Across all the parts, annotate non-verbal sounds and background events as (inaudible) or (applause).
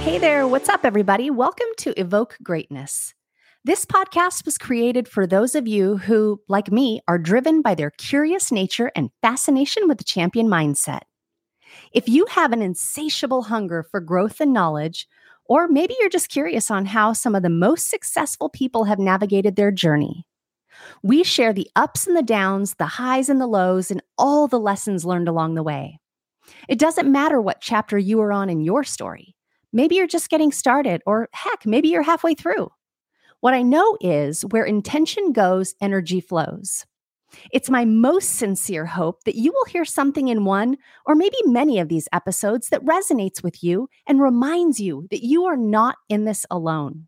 Hey there, what's up, everybody? Welcome to Evoke Greatness. This podcast was created for those of you who, like me, are driven by their curious nature and fascination with the champion mindset. If you have an insatiable hunger for growth and knowledge, or maybe you're just curious on how some of the most successful people have navigated their journey, we share the ups and the downs, the highs and the lows, and all the lessons learned along the way. It doesn't matter what chapter you are on in your story. Maybe you're just getting started, or heck, maybe you're halfway through. What I know is where intention goes, energy flows. It's my most sincere hope that you will hear something in one or maybe many of these episodes that resonates with you and reminds you that you are not in this alone.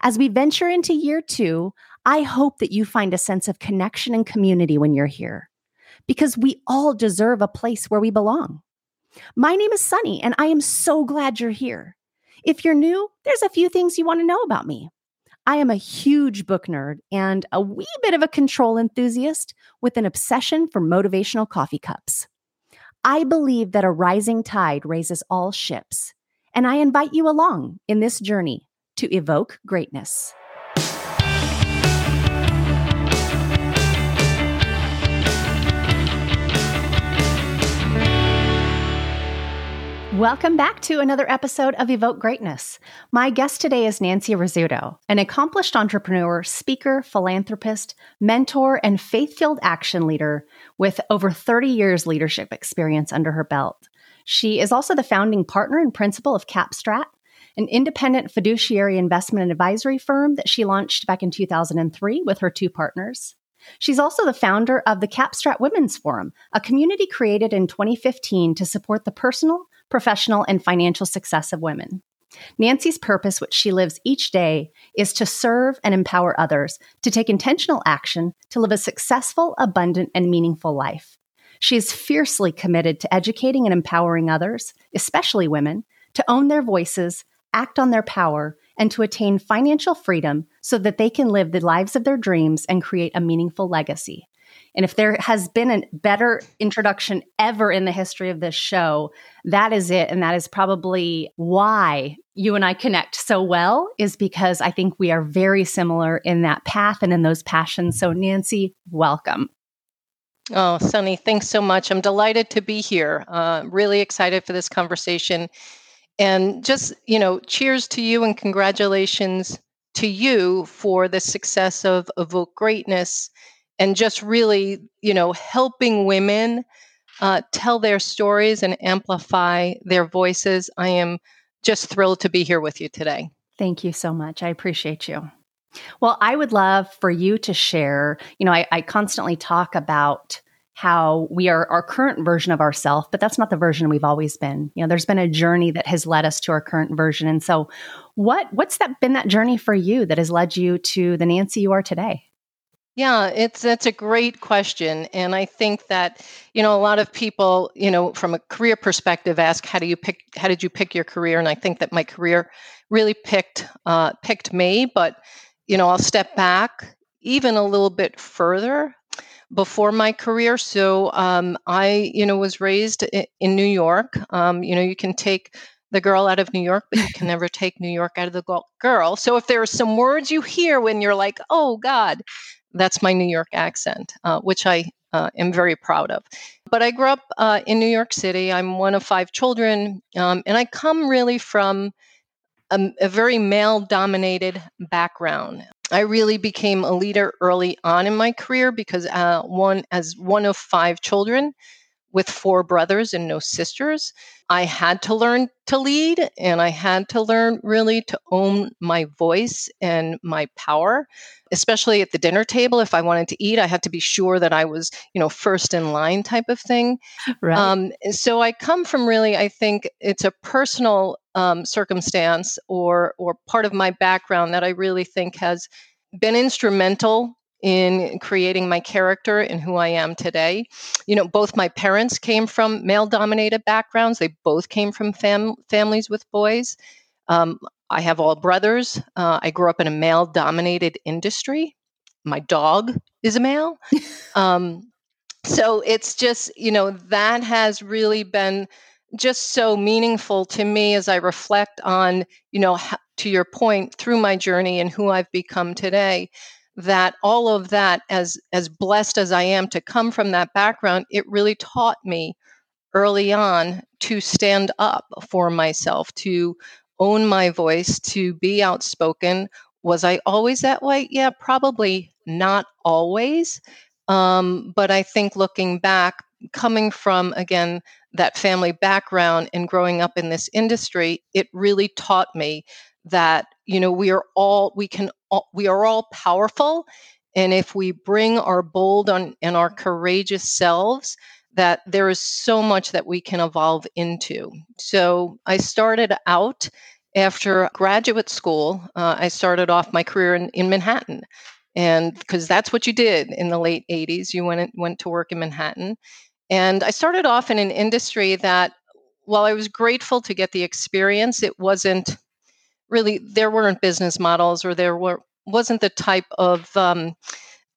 As we venture into year two, I hope that you find a sense of connection and community when you're here, because we all deserve a place where we belong. My name is Sunny, and I am so glad you're here. If you're new, there's a few things you want to know about me. I am a huge book nerd and a wee bit of a control enthusiast with an obsession for motivational coffee cups. I believe that a rising tide raises all ships, and I invite you along in this journey to evoke greatness. Welcome back to another episode of Evoke Greatness. My guest today is Nancy Rizzuto, an accomplished entrepreneur, speaker, philanthropist, mentor, and faith filled action leader with over 30 years leadership experience under her belt. She is also the founding partner and principal of Capstrat, an independent fiduciary investment and advisory firm that she launched back in 2003 with her two partners. She's also the founder of the Capstrat Women's Forum, a community created in 2015 to support the personal, professional, and financial success of women. Nancy's purpose, which she lives each day, is to serve and empower others to take intentional action to live a successful, abundant, and meaningful life. She is fiercely committed to educating and empowering others, especially women, to own their voices, act on their power, and to attain financial freedom so that they can live the lives of their dreams and create a meaningful legacy. And if there has been a better introduction ever in the history of this show, that is it. And that is probably why you and I connect so well, is because I think we are very similar in that path and in those passions. So, Nancy, welcome. Oh, Sunny, thanks so much. I'm delighted to be here. Uh, really excited for this conversation. And just, you know, cheers to you and congratulations to you for the success of Evoke Greatness and just really, you know, helping women uh, tell their stories and amplify their voices. I am just thrilled to be here with you today. Thank you so much. I appreciate you. Well, I would love for you to share. You know, I, I constantly talk about how we are our current version of ourselves, but that's not the version we've always been. You know, there's been a journey that has led us to our current version. And so what what's that been that journey for you that has led you to the Nancy you are today? Yeah, it's that's a great question, and I think that you know a lot of people, you know, from a career perspective, ask how do you pick, how did you pick your career? And I think that my career really picked uh, picked me. But you know, I'll step back even a little bit further before my career. So um, I, you know, was raised in, New York. Um, you know, you can take the girl out of New York, but you can never take New York out of the girl. So if there are some words you hear when you're like, oh God, that's my New York accent, uh, which I uh, am very proud of. But I grew up uh, in New York City. I'm one of five children, um, and I come really from a, a very male dominated background. I really became a leader early on in my career because uh, one as one of five children, with four brothers and no sisters. I had to learn to lead and I had to learn really to own my voice and my power, especially at the dinner table. If I wanted to eat, I had to be sure that I was, you know, first in line type of thing. Right. Um, so I come from really, I think it's a personal um, circumstance or or part of my background that I really think has been instrumental in creating my character and who I am today. You know, both my parents came from male dominated backgrounds, they both came from fam- families with boys. Um, I have all brothers. Uh, I grew up in a male dominated industry. My dog is a male. (laughs) um, so it's just, you know, that has really been just so meaningful to me as I reflect on, you know, to your point, through my journey and who I've become today, that all of that, as as blessed as I am to come from that background, it really taught me early on to stand up for myself, to own my voice, to be outspoken. Was I always that way? Yeah, probably not always. Um, but I think looking back, coming from again that family background and growing up in this industry, it really taught me that you know we are all we can all, we are all powerful, and if we bring our bold on, and our courageous selves, that there is so much that we can evolve into. So I started out after graduate school. Uh, I started off my career in, in Manhattan and because that's what you did in the late 80s you went went to work in manhattan and I started off in an industry that, while I was grateful to get the experience, it wasn't really, there weren't business models or there were, wasn't the type of, um,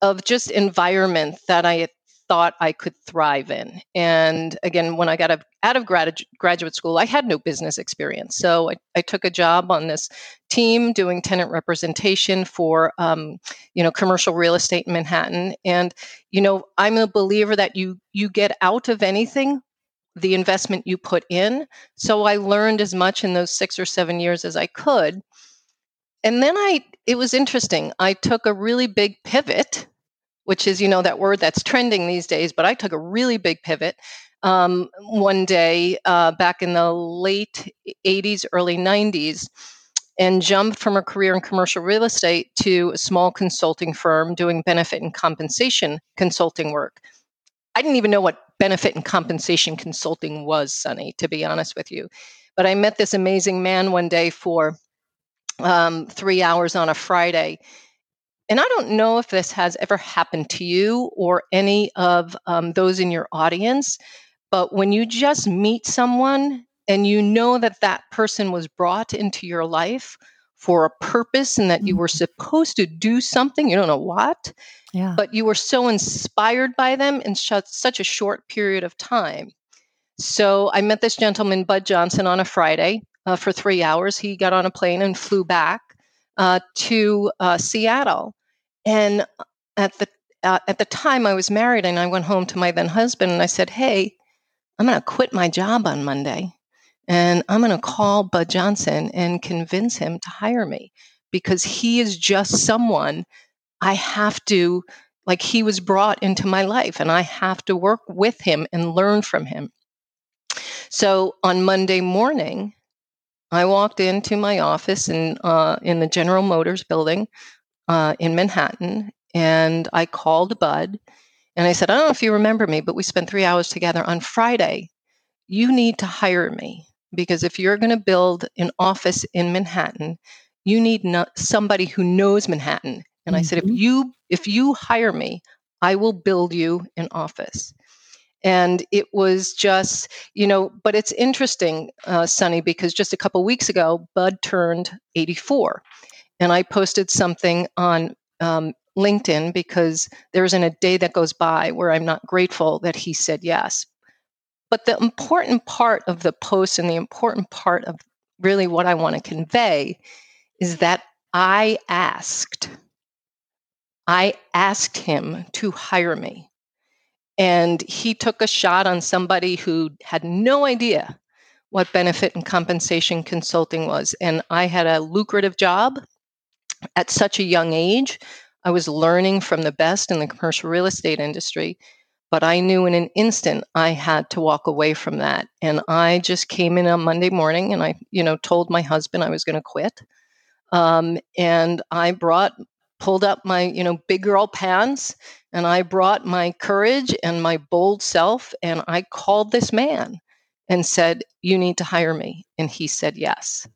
of just environment that I thought I could thrive in. And again, when I got out of grad, graduate school, I had no business experience. So I, I, took a job on this team doing tenant representation for, um, you know, commercial real estate in Manhattan. And, you know, I'm a believer that you you get out of anything the investment you put in. So I learned as much in those six or seven years as I could. And then I, it was interesting. I took a really big pivot which is, you know, that word that's trending these days. But I took a really big pivot um, one day uh, back in the late 80s, early 90s, and jumped from a career in commercial real estate to a small consulting firm doing benefit and compensation consulting work. I didn't even know what benefit and compensation consulting was, Sunny, to be honest with you. But I met this amazing man one day for um, three hours on a Friday and I don't know if this has ever happened to you or any of um, those in your audience, but when you just meet someone and you know that that person was brought into your life for a purpose and that you were mm-hmm. supposed to do something, you don't know what, yeah. but you were so inspired by them in sh- such a short period of time. So I met this gentleman, Bud Johnson, on a Friday uh, for three hours. He got on a plane and flew back uh, to uh, Seattle. And uh, at the uh, at the time I was married and I went home to my then husband and I said, "Hey, I'm going to quit my job on Monday and I'm going to call Bud Johnson and convince him to hire me because he is just someone I have to like he was brought into my life and I have to work with him and learn from him." So on Monday morning, I walked into my office in uh, in the General Motors building uh, in Manhattan, and I called Bud and I said, I don't know if you remember me, but we spent three hours together on Friday. You need to hire me because if you're going to build an office in Manhattan, you need somebody who knows Manhattan. And mm-hmm. I said, if mm-hmm. you if you hire me, I will build you an office. And it was just, you know, but it's interesting, uh, Sunny, because just a couple weeks ago, Bud turned 84 and I posted something on um, LinkedIn because there isn't a day that goes by where I'm not grateful that he said yes. But the important part of the post and the important part of really what I want to convey is that I asked, I asked him to hire me. And he took a shot on somebody who had no idea what benefit and compensation consulting was. And I had a lucrative job at such a young age, I was learning from the best in the commercial real estate industry, but I knew in an instant I had to walk away from that. And I just came in on Monday morning and I, you know, told my husband I was going to quit. Um, and I brought, pulled up my, you know, big girl pants and I brought my courage and my bold self and I called this man and said, You need to hire me. And he said yes.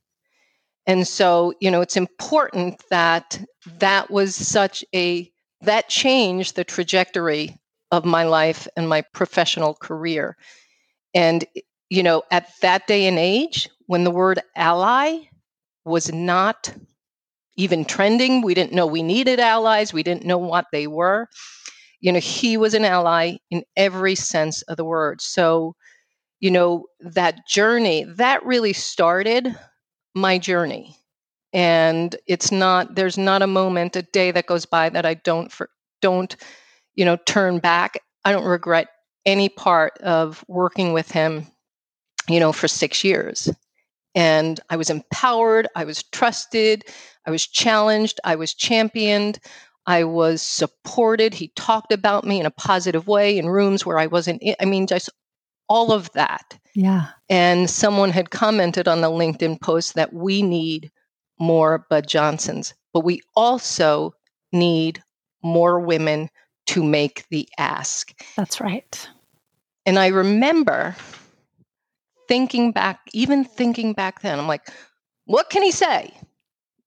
And so, you know, it's important that that was such a, that changed the trajectory of my life and my professional career. And, you know, at that day and age, when the word ally was not even trending, we didn't know we needed allies, we didn't know what they were. You know, he was an ally in every sense of the word. So, you know, that journey, that really started my journey. And it's not, there's not a moment, a day that goes by that I don't, for, don't, you know, turn back. I don't regret any part of working with him, you know, for six years. And I was empowered, I was trusted, I was challenged, I was championed, I was supported. He talked about me in a positive way in rooms where I wasn't, I mean, just all of that. Yeah. And someone had commented on the LinkedIn post that we need more Bud Johnsons, but we also need more women to make the ask. That's right. And I remember thinking back, even thinking back then, I'm like, what can he say?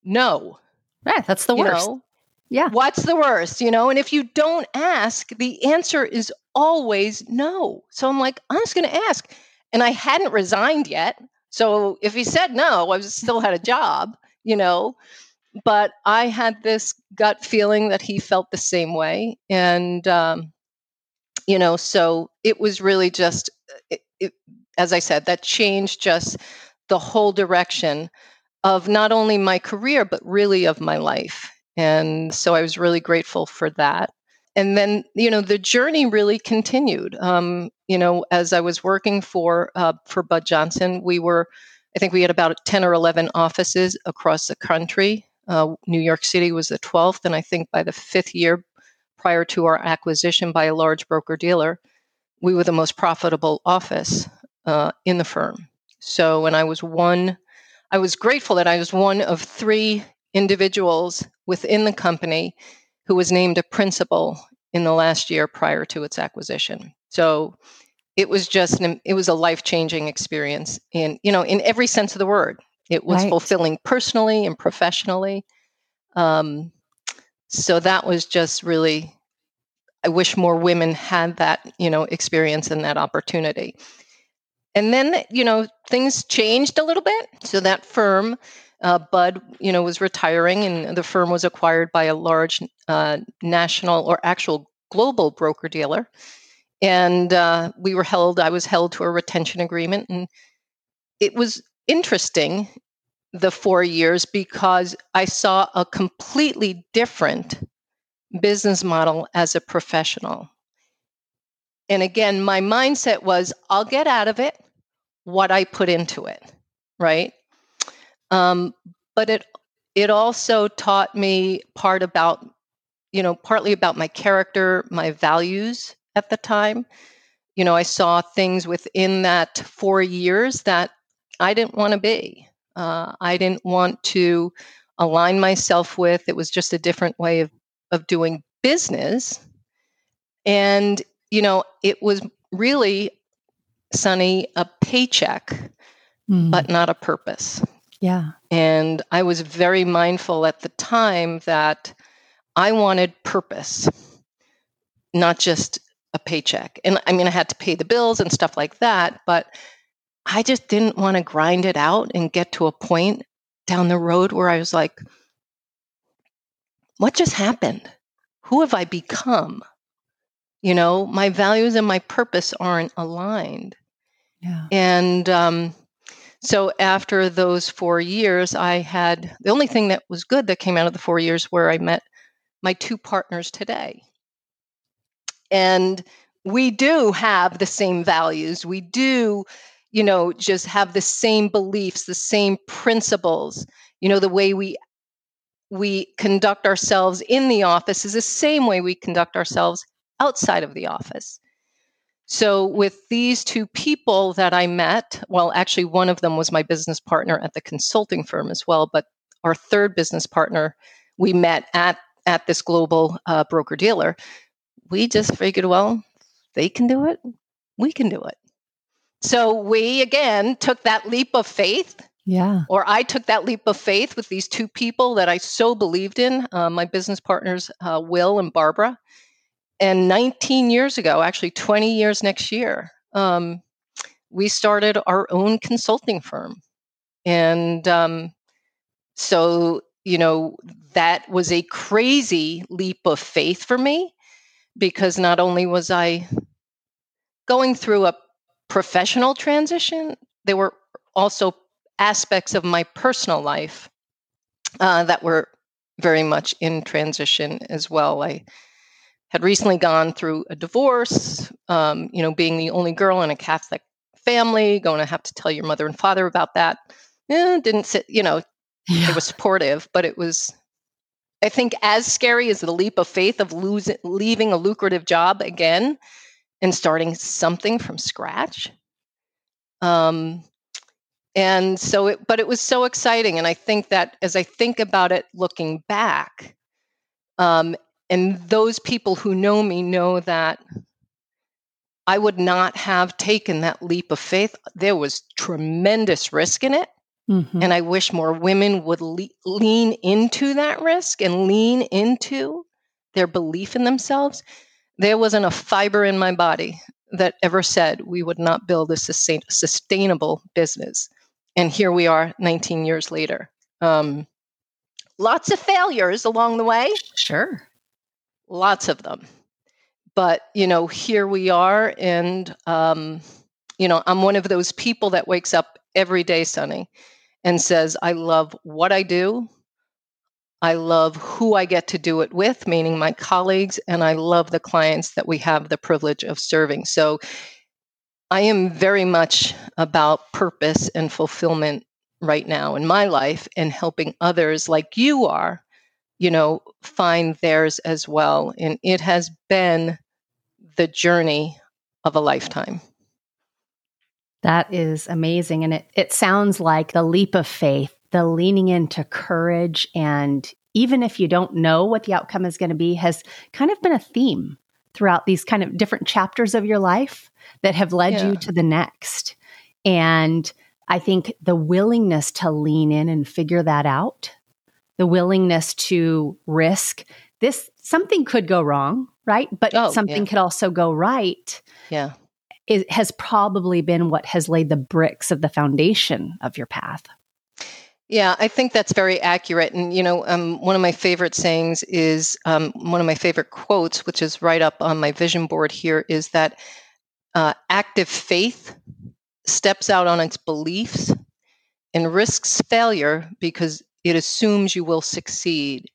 No. Right. That's the worst. Know, yeah. What's the worst? You know, and if you don't ask, the answer is always no. So I'm like, I'm just going to ask. And I hadn't resigned yet. So if he said no, I was, still had a job, you know. But I had this gut feeling that he felt the same way. And, um, you know, so it was really just, it, it, as I said, that changed just the whole direction of not only my career, but really of my life. And so I was really grateful for that. And then, you know, the journey really continued. Um, you know, as I was working for uh, for Bud Johnson, we were, I think we had about ten or eleven offices across the country. Uh, New York City was the twelfth, and I think by the fifth year, prior to our acquisition by a large broker dealer, we were the most profitable office uh, in the firm. So, and I was one. I was grateful that I was one of three individuals within the company who was named a principal in the last year prior to its acquisition. So it was just an, it was a life-changing experience in you know in every sense of the word. It was right. fulfilling personally and professionally. Um, so that was just really I wish more women had that, you know, experience and that opportunity. And then, you know, things changed a little bit. So that firm uh, Bud, you know, was retiring, and the firm was acquired by a large uh, national or actual global broker dealer. And uh, we were held. I was held to a retention agreement, and it was interesting the four years because I saw a completely different business model as a professional. And again, my mindset was I'll get out of it what I put into it, right? Um, but it it also taught me part about you know partly about my character, my values at the time. You know, I saw things within that four years that I didn't want to be. Uh, I didn't want to align myself with. It was just a different way of of doing business, and you know, it was really Sunny a paycheck, mm. but not a purpose. Yeah. And I was very mindful at the time that I wanted purpose, not just a paycheck. And I mean, I had to pay the bills and stuff like that, but I just didn't want to grind it out and get to a point down the road where I was like, what just happened? Who have I become? You know, my values and my purpose aren't aligned. Yeah. And um, so after those four years, I had the only thing that was good that came out of the four years where I met my two partners today. And we do have the same values. We do, you know, just have the same beliefs, the same principles. You know, the way we we conduct ourselves in the office is the same way we conduct ourselves outside of the office. So, with these two people that I met, well, actually, one of them was my business partner at the consulting firm as well, but our third business partner we met at at this global uh, broker dealer. We just figured, well, they can do it, we can do it. So we again took that leap of faith. Yeah. Or I took that leap of faith with these two people that I so believed in, uh, my business partners, uh, Will and Barbara and 19 years ago, actually 20 years next year, um, we started our own consulting firm. And um, so, you know, that was a crazy leap of faith for me because not only was I going through a professional transition, there were also aspects of my personal life uh, that were very much in transition as well. I had recently gone through a divorce, um, you know, being the only girl in a Catholic family, going to have to tell your mother and father about that. Eh, didn't sit, you know, yeah. it was supportive, but it was, I think, as scary as the leap of faith of losing, leaving a lucrative job again and starting something from scratch. Um, and so it but it was so exciting and i think that as i think about it looking back um, and those people who know me know that i would not have taken that leap of faith there was tremendous risk in it mm-hmm. and i wish more women would le- lean into that risk and lean into their belief in themselves there wasn't a fiber in my body that ever said we would not build a sustain- sustainable business and here we are 19 years later. Um, lots of failures along the way. Sure. Lots of them. But, you know, here we are. And, um, you know, I'm one of those people that wakes up every day, Sunny, and says, I love what I do. I love who I get to do it with, meaning my colleagues, and I love the clients that we have the privilege of serving. So I am very much about purpose and fulfillment right now in my life and helping others like you are, you know, find theirs as well. And it has been the journey of a lifetime. That is amazing. And it, it sounds like the leap of faith, the leaning into courage, and even if you don't know what the outcome is going to be, has kind of been a theme throughout these kind of different chapters of your life that have led yeah. you to the next. And I think the willingness to lean in and figure that out, the willingness to risk this, something could go wrong, right? But oh, something yeah. could also go right. Yeah. It has probably been what has laid the bricks of the foundation of your path. Yeah, I think that's very accurate. And, you know, um, one of my favorite sayings is um, one of my favorite quotes, which is right up on my vision board here, is that uh, active faith steps out on its beliefs and risks failure because it assumes you will succeed.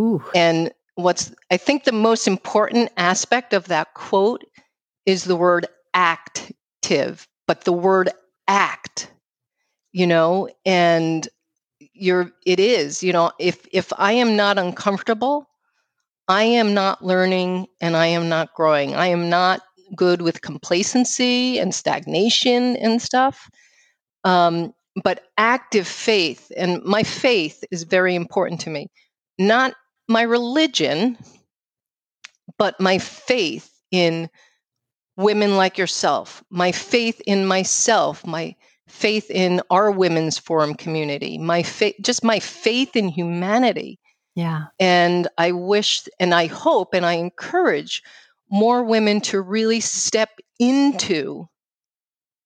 Ooh. And what's, I think, the most important aspect of that quote is the word active, but the word act, you know, and you're it is you know if if i am not uncomfortable i am not learning and i am not growing. I am not good with complacency and stagnation and stuff. Um, but active faith and my faith is very important to me. Not my religion but my faith in women like yourself my faith in myself my faith in our women's forum community, my faith, just my faith in humanity. Yeah. And I wish and I hope and I encourage more women to really step into,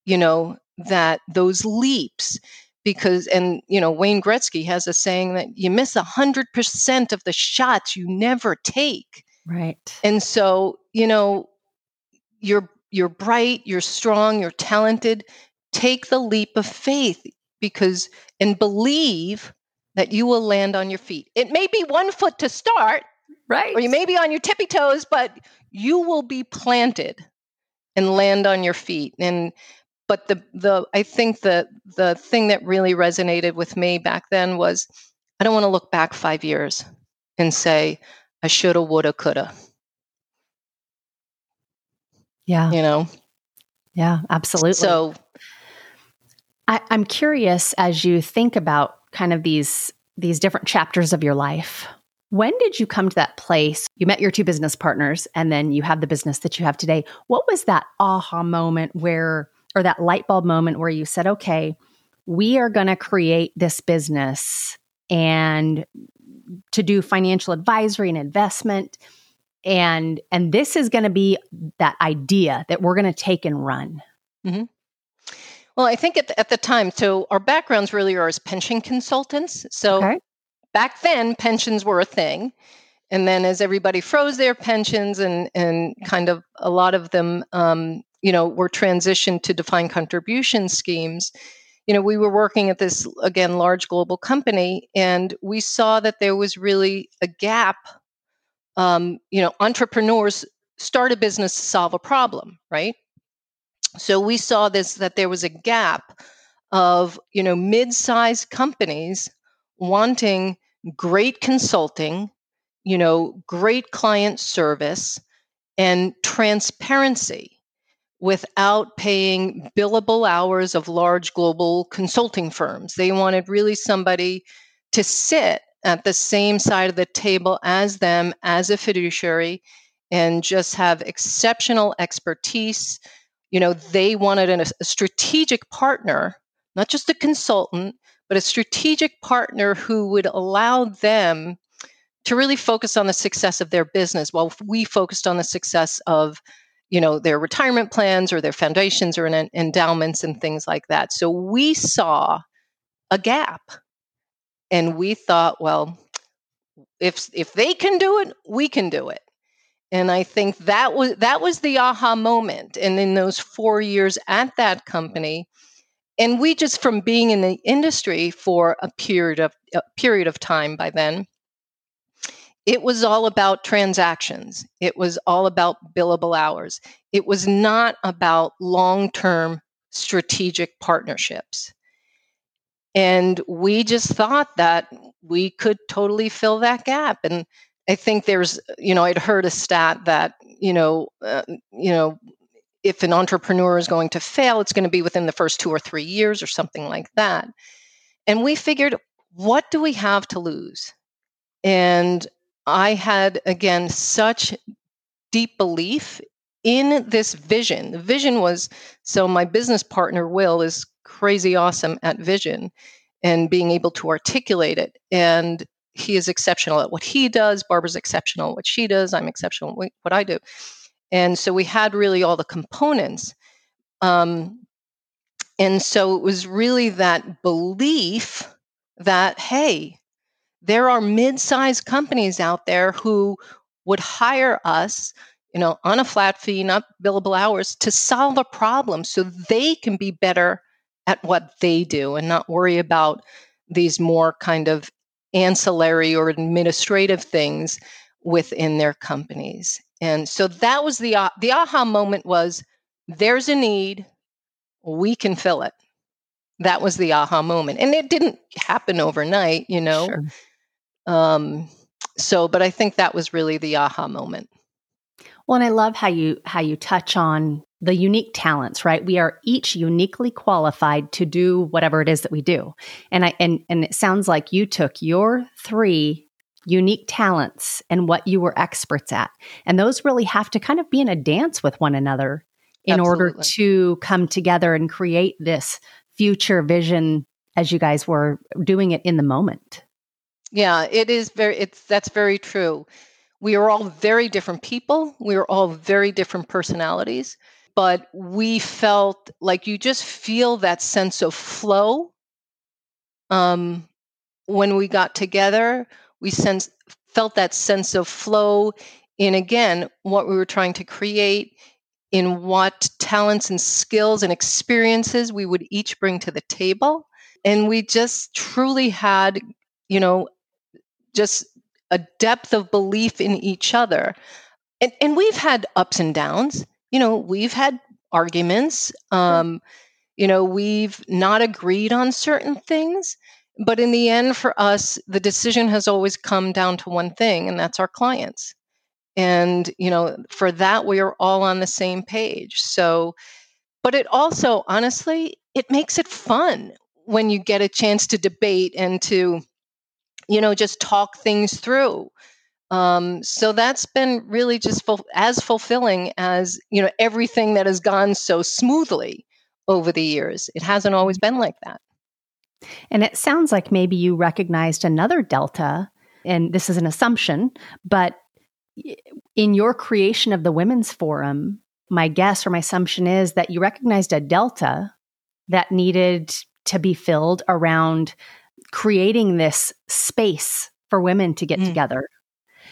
you know, that those leaps because and you know Wayne Gretzky has a saying that you miss a hundred percent of the shots you never take. Right. And so, you know, you're you're bright, you're strong, you're talented, take the leap of faith because and believe that you will land on your feet. It may be one foot to start, right? Or you may be on your tippy toes, but you will be planted and land on your feet. And but the the I think the the thing that really resonated with me back then was I don't want to look back 5 years and say I shoulda woulda coulda. Yeah. You know. Yeah, absolutely. So I, I'm curious as you think about kind of these these different chapters of your life. When did you come to that place? You met your two business partners and then you have the business that you have today. What was that aha moment where, or that light bulb moment where you said, okay, we are going to create this business and to do financial advisory and investment and and this is going to be that idea that we're going to take and run mm-hmm. Well, I think at the, at the time, so our backgrounds really are as pension consultants. So okay. back then, pensions were a thing. And then as everybody froze their pensions and, and kind of a lot of them um, you know, were transitioned to defined contribution schemes, you know, we were working at this, again, large global company, and we saw that there was really a gap. Um, you know, entrepreneurs start a business to solve a problem, right? So we saw this that there was a gap of, you know, mid-sized companies wanting great consulting, you know, great client service and transparency without paying billable hours of large global consulting firms. They wanted really somebody to sit at the same side of the table as them as a fiduciary and just have exceptional expertise. You know, they wanted an, a strategic partner, not just a consultant, but a strategic partner who would allow them to really focus on the success of their business while we focused on the success of you know their retirement plans or their foundations or en- endowments and things like that. So we saw a gap and we thought well if if they can do it we can do it and i think that was that was the aha moment and in those 4 years at that company and we just from being in the industry for a period of a period of time by then it was all about transactions. It was all about billable hours. It was not about long term strategic partnerships. And we just thought that we could totally fill that gap. And I think there's, you know, I'd heard a stat that, you know, uh, you know, if an entrepreneur is going to fail, it's going to be within the first two or three years or something like that. And we figured, what do we have to lose? And I had, again, such deep belief in this vision. The vision was so my business partner, Will, is crazy awesome at vision and being able to articulate it. And he is exceptional at what he does. Barbara's exceptional at what she does. I'm exceptional at what I do. And so we had really all the components. Um, and so it was really that belief that, hey, there are mid-sized companies out there who would hire us you know on a flat fee not billable hours to solve a problem so they can be better at what they do and not worry about these more kind of ancillary or administrative things within their companies. And so that was the the aha moment was there's a need. We can fill it. That was the aha moment. And it didn't happen overnight you know? Sure. Um, so, but I think that was really the aha moment. Well, and I love how you how you touch on the unique talents, right? We are each uniquely qualified to do whatever it is that we do. And I and and it sounds like you took your three unique talents and what you were experts at. And those really have to kind of be in a dance with one another in Absolutely. order to come together and create this future vision as you guys were doing it in the moment. Yeah, it is very it's that's very true. We are all very different people. We are all very different personalities, but we felt like you just feel that sense of flow. Um when we got together, we sense felt that sense of flow in again what we were trying to create in what talents and skills and experiences we would each bring to the table and we just truly had you know just a depth of belief in each other. And, and we've had ups and downs. You know, we've had arguments. Um, you know, we've not agreed on certain things. But in the end, for us, the decision has always come down to one thing, and that's our clients. And, you know, for that, we are all on the same page. So, but it also, honestly, it makes it fun when you get a chance to debate and to you know, just talk things through. Um, so that's been really just ful- as fulfilling as you know everything that has gone so smoothly over the years. It hasn't always been like that. And it sounds like maybe you recognized another delta, and this is an assumption, but in your creation of the Women's Forum, my guess or my assumption is that you recognized a delta that needed to be filled around creating this space for women to get mm. together.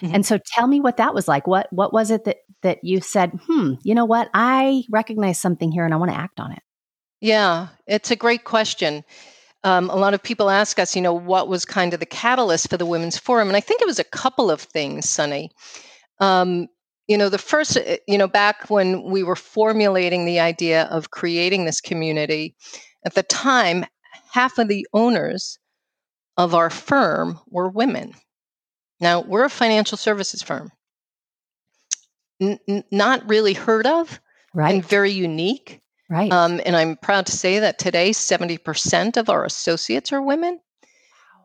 Mm-hmm. And so tell me what that was like. What what was it that that you said, "Hmm, you know what? I recognize something here and I want to act on it." Yeah, it's a great question. Um, a lot of people ask us, you know, what was kind of the catalyst for the Women's Forum? And I think it was a couple of things, Sunny. Um, you know, the first, uh, you know, back when we were formulating the idea of creating this community, at the time, half of the owners of our firm were women. Now, we're a financial services firm, N- not really heard of, right. and very unique. Right. Um, and I'm proud to say that today, 70% of our associates are women.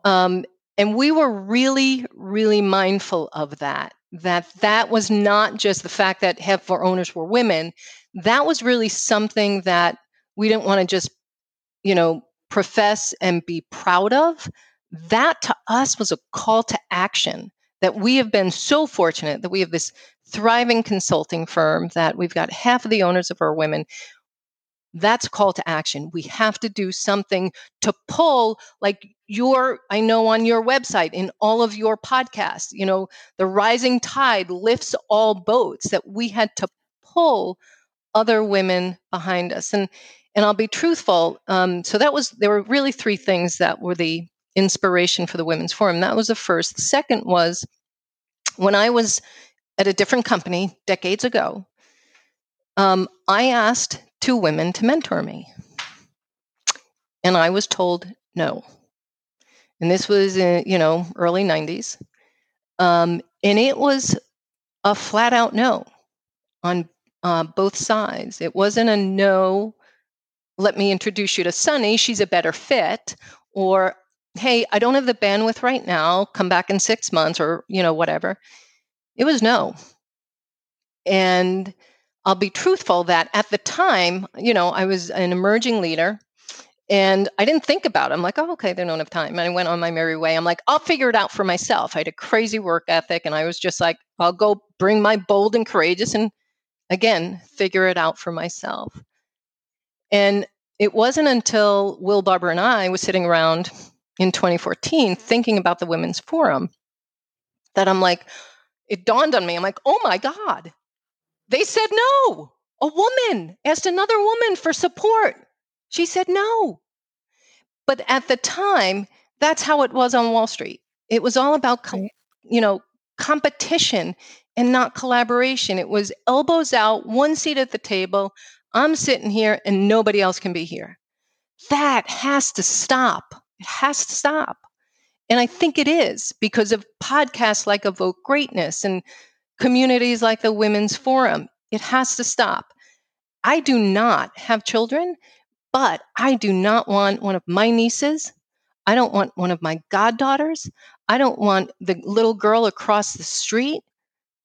Um, and we were really, really mindful of that. That that was not just the fact that half of our owners were women. That was really something that we didn't want to just, you know, profess and be proud of. That to us was a call to action. That we have been so fortunate that we have this thriving consulting firm that we've got half of the owners of our women that's call to action. We have to do something to pull, like your, I know on your website, in all of your podcasts, you know, the rising tide lifts all boats, that we had to pull other women behind us. And and I'll be truthful. Um, so that was there were really three things that were the inspiration for the Women's Forum. That was the first. The second was when I was at a different company decades ago. Um, I asked two women to mentor me. And I was told no. And this was in, you know, early 90s. Um, and it was a flat out no on uh, both sides. It wasn't a no, let me introduce you to Sunny, she's a better fit, or hey, I don't have the bandwidth right now, come back in six months, or, you know, whatever. It was no. And I'll be truthful that at the time, you know, I was an emerging leader and I didn't think about it. I'm like, oh, okay, they don't have time. And I went on my merry way. I'm like, I'll figure it out for myself. I had a crazy work ethic and I was just like, I'll go bring my bold and courageous and again, figure it out for myself. And it wasn't until Will Barbara and I was sitting around in 2014 thinking about the Women's Forum that I'm like, it dawned on me. I'm like, oh my God, they said no. A woman asked another woman for support. She said no. But at the time, that's how it was on Wall Street. It was all about, you know, competition and not collaboration. It was elbows out, one seat at the table. I'm sitting here and nobody else can be here. That has to stop. It has to stop. And I think it is because of podcasts like Evoke Greatness and communities like the Women's Forum. It has to stop. I do not have children, but I do not want one of my nieces. I don't want one of my goddaughters. I don't want the little girl across the street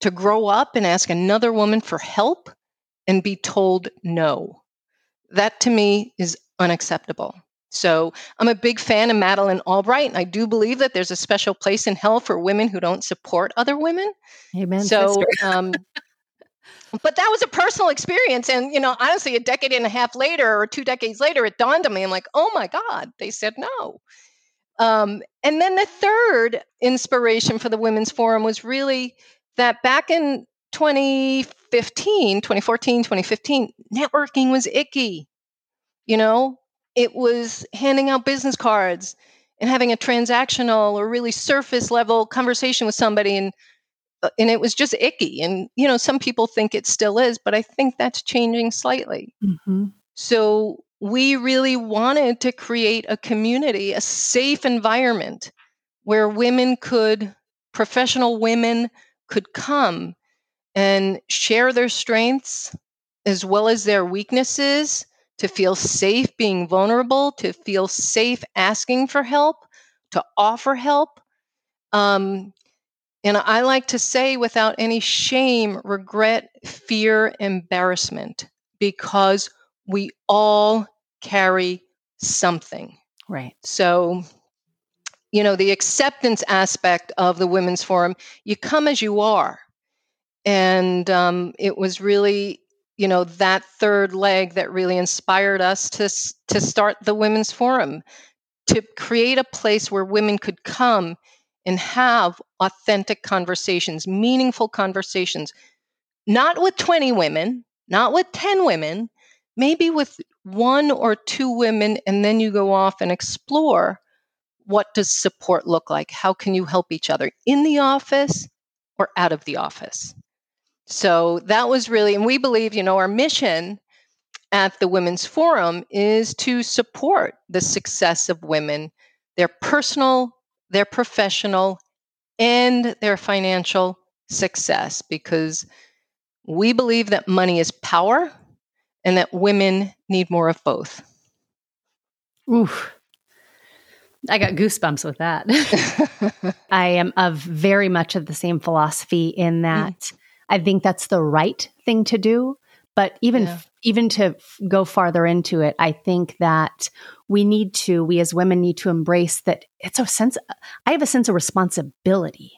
to grow up and ask another woman for help and be told no. That to me is unacceptable. So I'm a big fan of Madeleine Albright, and I do believe that there's a special place in hell for women who don't support other women. Amen. So, (laughs) um, but that was a personal experience, and you know, honestly, a decade and a half later, or two decades later, it dawned on me. I'm like, oh my god, they said no. Um, and then the third inspiration for the Women's Forum was really that back in 2015, 2014, 2015, networking was icky. You know, it was handing out business cards and having a transactional or really surface level conversation with somebody and uh, and it was just icky and you know some people think it still is but i think that's changing slightly mm-hmm. so we really wanted to create a community a safe environment where women could professional women could come and share their strengths as well as their weaknesses to feel safe being vulnerable, to feel safe asking for help, to offer help. Um, and I like to say without any shame, regret, fear, embarrassment, because we all carry something. Right. So, you know, the acceptance aspect of the Women's Forum, you come as you are. And um, it was really you know that third leg that really inspired us to to start the women's forum to create a place where women could come and have authentic conversations, meaningful conversations, not with 20 women, not with 10 women, maybe with one or two women, and then you go off and explore what does support look like? How can you help each other in the office or out of the office? So that was really, and we believe, you know, our mission at the Women's Forum is to support the success of women, their personal, their professional, and their financial success, because we believe that money is power and that women need more of both. Oof. I got goosebumps with that. (laughs) I am of very much of the same philosophy in that mm. I think that's the right thing to do. But even yeah. even to go farther into it, I think that we need to, we as women need to embrace that it's a sense. I have a sense of responsibility,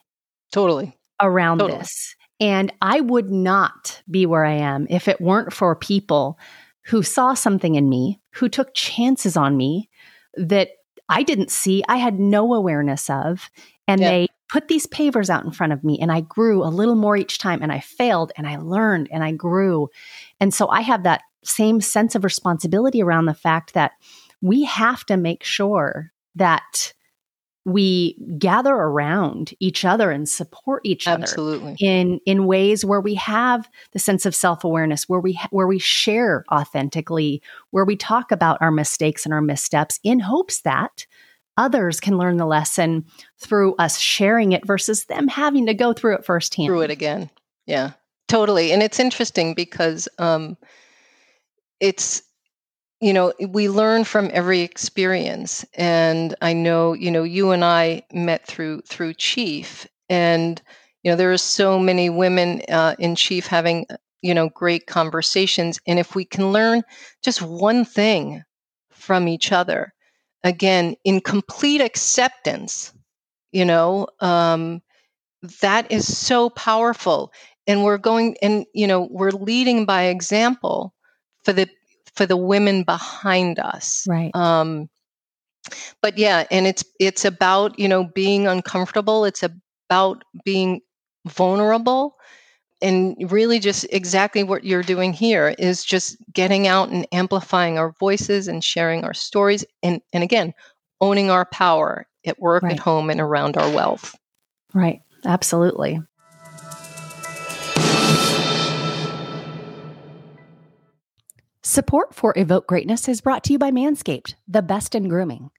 totally around totally. this, and I would not be where I am if it weren't for people who saw something in me, who took chances on me that I didn't see, I had no awareness of. And they put these pavers out in front of me, and I grew a little more each time. And I failed, and I learned, and I grew. And so I have that same sense of responsibility around the fact that we have to make sure that we gather around each other and support each Absolutely. other in in ways where we have the sense of self-awareness where we where we share authentically where we talk about our mistakes and our missteps in hopes that others can learn the lesson through us sharing it versus them having to go through it firsthand. Through it again. Yeah totally and it's interesting because um it's you know we learn from every experience and i know you know you and i met through through chief and you know there are so many women uh, in chief having you know great conversations and if we can learn just one thing from each other again in complete acceptance you know um, that is so powerful and we're going and you know we're leading by example for the for the women behind us. Right. Um, but yeah, and it's it's about you know being uncomfortable. It's about being vulnerable, and really just exactly what you're doing here is just getting out and amplifying our voices and sharing our stories, and and again, owning our power at work, right. at home, and around our wealth. Right. Absolutely. Support for Evoke Greatness is brought to you by Manscaped, the best in grooming.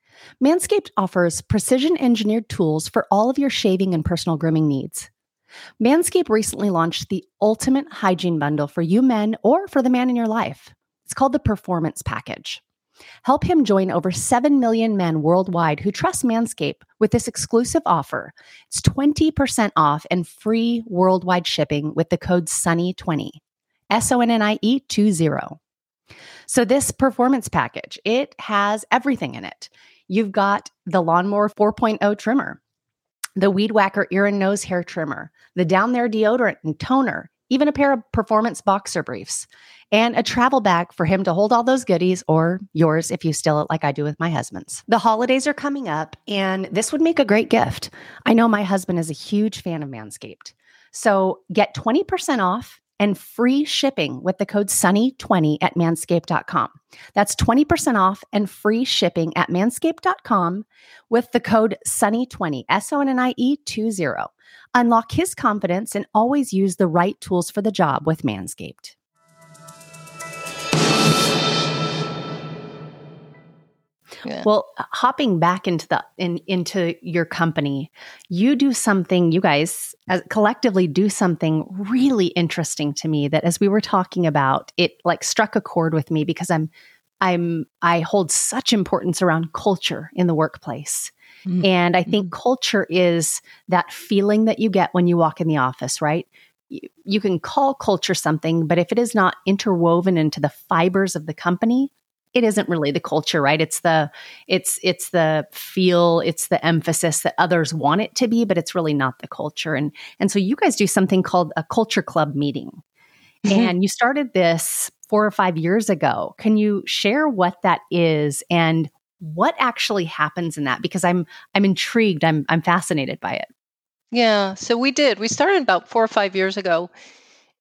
Manscaped offers precision engineered tools for all of your shaving and personal grooming needs. Manscaped recently launched the ultimate hygiene bundle for you men or for the man in your life. It's called the Performance Package. Help him join over 7 million men worldwide who trust Manscaped with this exclusive offer. It's 20% off and free worldwide shipping with the code SUNNY20. S O N N I E 20. So this performance package, it has everything in it. You've got the Lawnmower 4.0 trimmer, the Weed Whacker ear and nose hair trimmer, the Down There deodorant and toner, even a pair of performance boxer briefs, and a travel bag for him to hold all those goodies or yours if you steal it like I do with my husband's. The holidays are coming up, and this would make a great gift. I know my husband is a huge fan of Manscaped. So get 20% off and free shipping with the code SUNNY20 at manscaped.com. That's 20% off and free shipping at manscaped.com with the code SONNIE20, S O N N I E 20. Unlock his confidence and always use the right tools for the job with Manscaped. Yeah. Well, hopping back into the in, into your company, you do something. You guys as, collectively do something really interesting to me. That as we were talking about, it like struck a chord with me because I'm I'm I hold such importance around culture in the workplace. Mm-hmm. And I think mm-hmm. culture is that feeling that you get when you walk in the office, right? you can call culture something, but if it is not interwoven into the fibers of the company, it isn't really the culture right? It's the it's it's the feel it's the emphasis that others want it to be but it's really not the culture. And and so you guys do something called a culture club meeting. Mm-hmm. and you started this 4 or 5 years ago. Can you share what that is and what actually happens in that? Because i'm i'm intrigued. I'm i'm fascinated by it. Yeah. So we did. We started about four or five years ago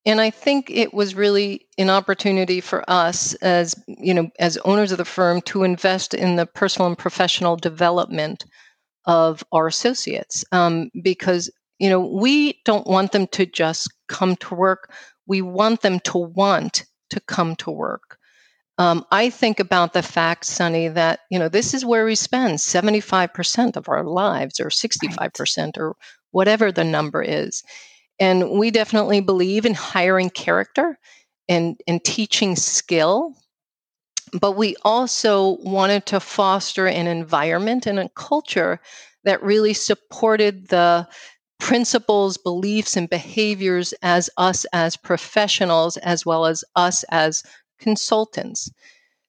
and i think it was really an opportunity for us as you know as owners of the firm to invest in the personal and professional development of our associates um, because you know we don't want them to just come to work. We want them to want to come to work. Um, I think about the fact, Sunny, that you know this is where we spend seventy five percent of our lives, or sixty five percent, or whatever the number is, and we definitely believe in hiring character and and teaching skill. But we also wanted to foster an environment and a culture that really supported the principles, beliefs, and behaviors as us as professionals, as well as us as consultants.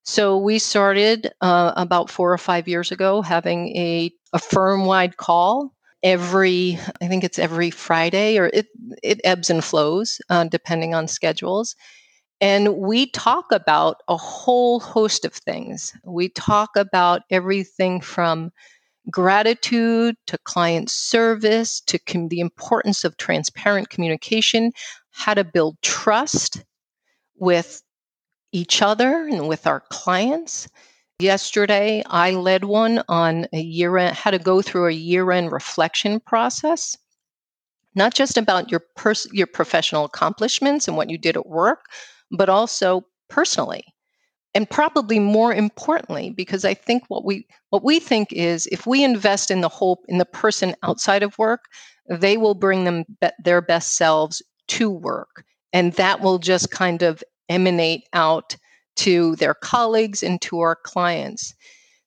So we started uh, about four or five years ago having a, a firm wide call every, I think it's every Friday, or it, it ebbs and flows uh, depending on schedules. And we talk about a whole host of things. We talk about everything from gratitude to client service to com- the importance of transparent communication, how to build trust with each other and with our clients. Yesterday, I led one on a year end, how to go through a year end reflection process, not just about your pers- your professional accomplishments and what you did at work, but also personally. And probably more importantly, because I think what we what we think is if we invest in the whole in the person outside of work, they will bring them be- their best selves to work, and that will just kind of emanate out to their colleagues and to our clients.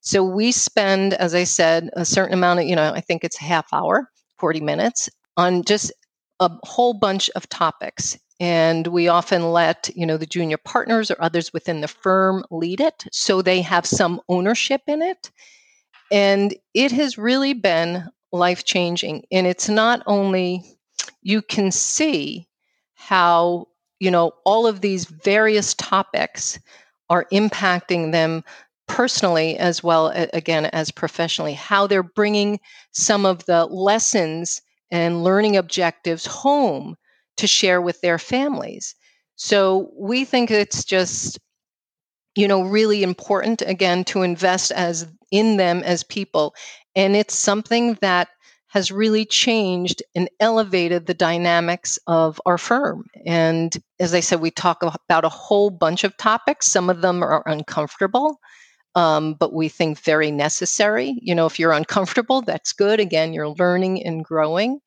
So we spend, as I said, a certain amount of, you know, I think it's a half hour, 40 minutes on just a whole bunch of topics. And we often let, you know, the junior partners or others within the firm lead it so they have some ownership in it. And it has really been life changing. And it's not only, you can see how you know, all of these various topics are impacting them personally as well again as professionally. How they're bringing some of the lessons and learning objectives home to share with their families. So we think it's just you know really important again to invest as in them as people. And it's something that has really changed and elevated the dynamics of our firm. And as I said, we talk about a whole bunch of topics. Some of them are uncomfortable, um, but we think very necessary. You know, if you're uncomfortable, that's good. Again, you're learning and growing.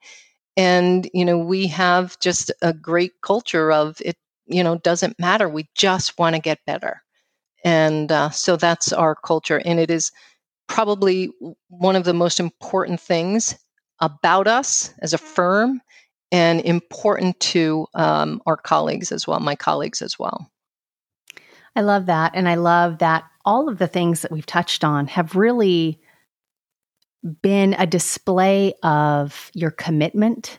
And, you know, we have just a great culture of it, you know, doesn't matter. We just want to get better. And uh, so that's our culture. And it is probably one of the most important things about us as a firm and important to um, our colleagues as well, my colleagues as well. I love that. And I love that all of the things that we've touched on have really been a display of your commitment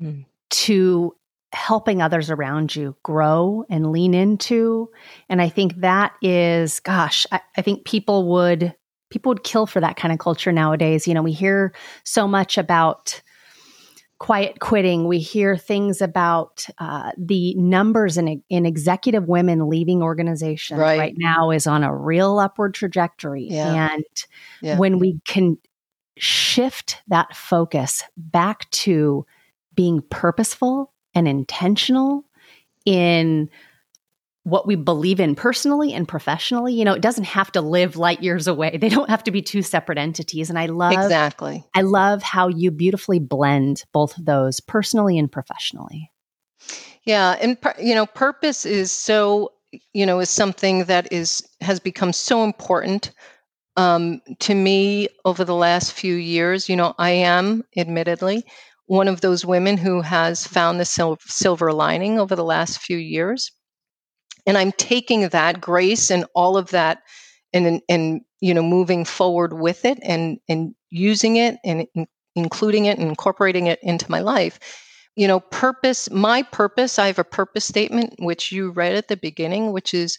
mm. to helping others around you grow and lean into. And I think that is, gosh, I, I think people would people would kill for that kind of culture nowadays. You know, we hear so much about quiet quitting. We hear things about uh, the numbers in, in executive women leaving organizations right. right now is on a real upward trajectory. Yeah. And yeah. when we can shift that focus back to being purposeful and intentional in what we believe in personally and professionally. You know, it doesn't have to live light years away. They don't have to be two separate entities. And I love exactly. I love how you beautifully blend both of those personally and professionally. Yeah, and you know, purpose is so you know is something that is has become so important um, to me over the last few years. You know, I am admittedly one of those women who has found the sil- silver lining over the last few years and i'm taking that grace and all of that and and you know moving forward with it and and using it and including it and incorporating it into my life you know purpose my purpose i have a purpose statement which you read at the beginning which is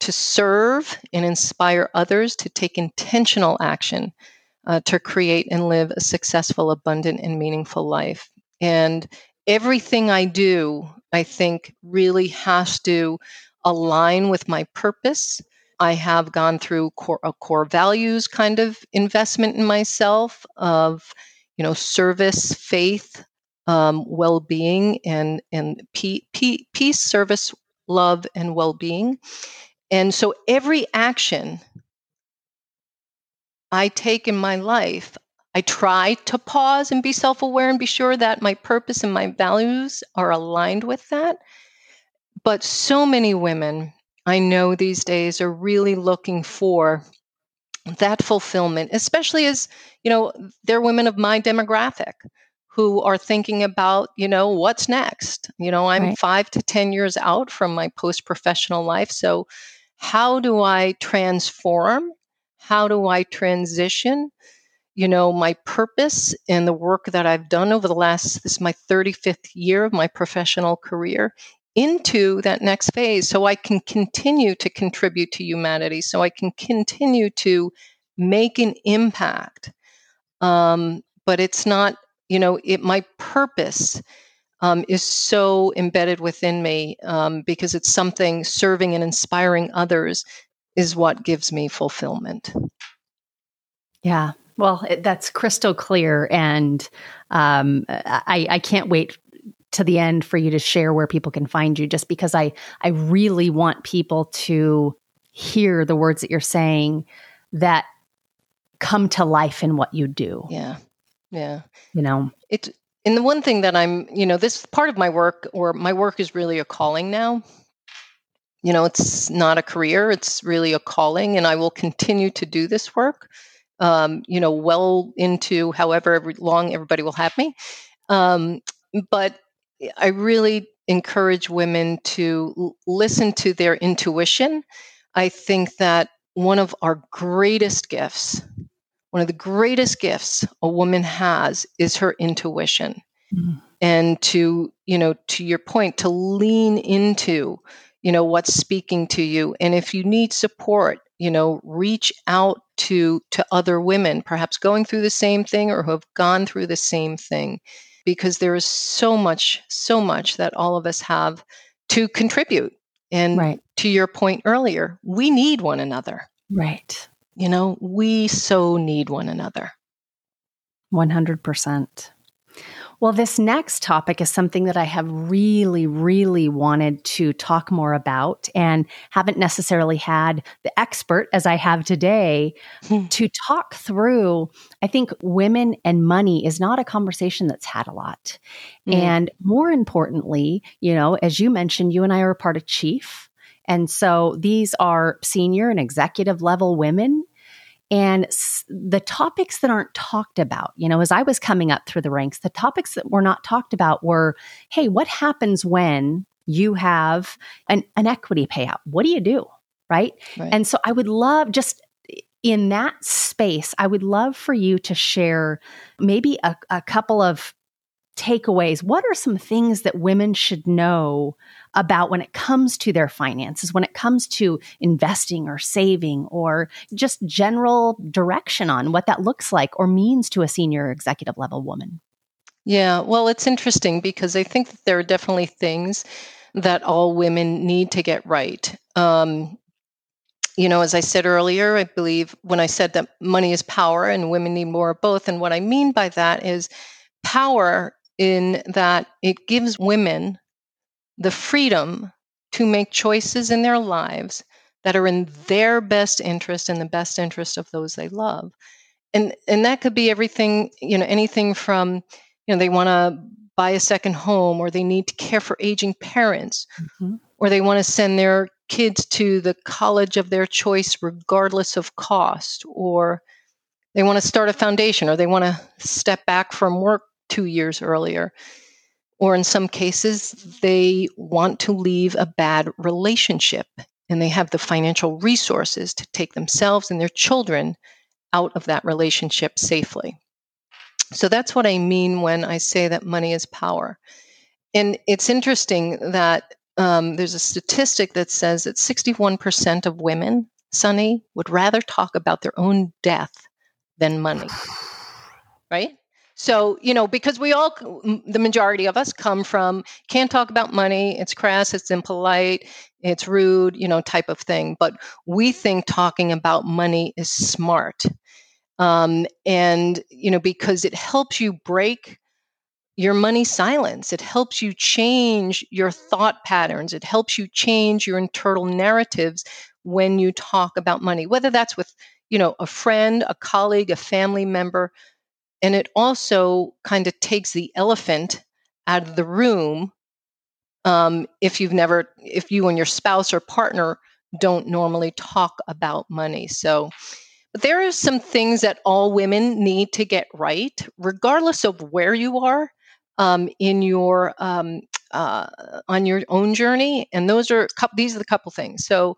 to serve and inspire others to take intentional action uh, to create and live a successful, abundant, and meaningful life. And everything I do, I think, really has to align with my purpose. I have gone through core, a core values kind of investment in myself of, you know, service, faith, um, well-being, and and peace, service, love, and well-being. And so every action I take in my life, I try to pause and be self aware and be sure that my purpose and my values are aligned with that. But so many women I know these days are really looking for that fulfillment, especially as, you know, they're women of my demographic who are thinking about, you know, what's next. You know, I'm right. five to 10 years out from my post professional life. So, how do I transform? How do I transition? You know, my purpose and the work that I've done over the last, this is my 35th year of my professional career, into that next phase so I can continue to contribute to humanity, so I can continue to make an impact. Um, but it's not, you know, it my purpose um, is so embedded within me um, because it's something serving and inspiring others is what gives me fulfillment. Yeah. Well, that's crystal clear. And um, I, I can't wait to the end for you to share where people can find you just because I, I really want people to hear the words that you're saying that come to life in what you do. Yeah. Yeah. You know, it and the one thing that I'm, you know, this part of my work or my work is really a calling now. You know, it's not a career, it's really a calling, and I will continue to do this work, um, you know, well into however long everybody will have me. Um, but I really encourage women to l- listen to their intuition. I think that one of our greatest gifts one of the greatest gifts a woman has is her intuition. Mm-hmm. And to, you know, to your point, to lean into, you know, what's speaking to you. And if you need support, you know, reach out to to other women, perhaps going through the same thing or who have gone through the same thing. Because there is so much, so much that all of us have to contribute. And right. to your point earlier, we need one another. Right. You know, we so need one another. 100%. Well, this next topic is something that I have really, really wanted to talk more about and haven't necessarily had the expert as I have today hmm. to talk through. I think women and money is not a conversation that's had a lot. Mm. And more importantly, you know, as you mentioned, you and I are part of Chief. And so these are senior and executive level women and the topics that aren't talked about, you know, as I was coming up through the ranks, the topics that were not talked about were hey, what happens when you have an, an equity payout? What do you do? Right? right? And so I would love just in that space, I would love for you to share maybe a, a couple of takeaways. What are some things that women should know about when it comes to their finances, when it comes to investing or saving or just general direction on what that looks like or means to a senior executive level woman? Yeah, well, it's interesting because I think that there are definitely things that all women need to get right. Um, you know, as I said earlier, I believe when I said that money is power and women need more of both. And what I mean by that is power in that it gives women the freedom to make choices in their lives that are in their best interest and the best interest of those they love. And and that could be everything, you know, anything from, you know, they want to buy a second home or they need to care for aging parents mm-hmm. or they want to send their kids to the college of their choice regardless of cost or they want to start a foundation or they want to step back from work 2 years earlier or in some cases, they want to leave a bad relationship and they have the financial resources to take themselves and their children out of that relationship safely. So that's what I mean when I say that money is power. And it's interesting that um, there's a statistic that says that 61% of women, Sunny, would rather talk about their own death than money. (sighs) Right? So, you know, because we all, the majority of us come from can't talk about money, it's crass, it's impolite, it's rude, you know, type of thing. But we think talking about money is smart. Um, and, you know, because it helps you break your money silence. It helps you change your thought patterns. It helps you change your internal narratives when you talk about money, whether that's with, you know, a friend, a colleague, a family member and it also kind of takes the elephant out of the room um, if you've never if you and your spouse or partner don't normally talk about money. So but there are some things that all women need to get right regardless of where you are um, in your um, uh, on your own journey and those are these are the couple things. So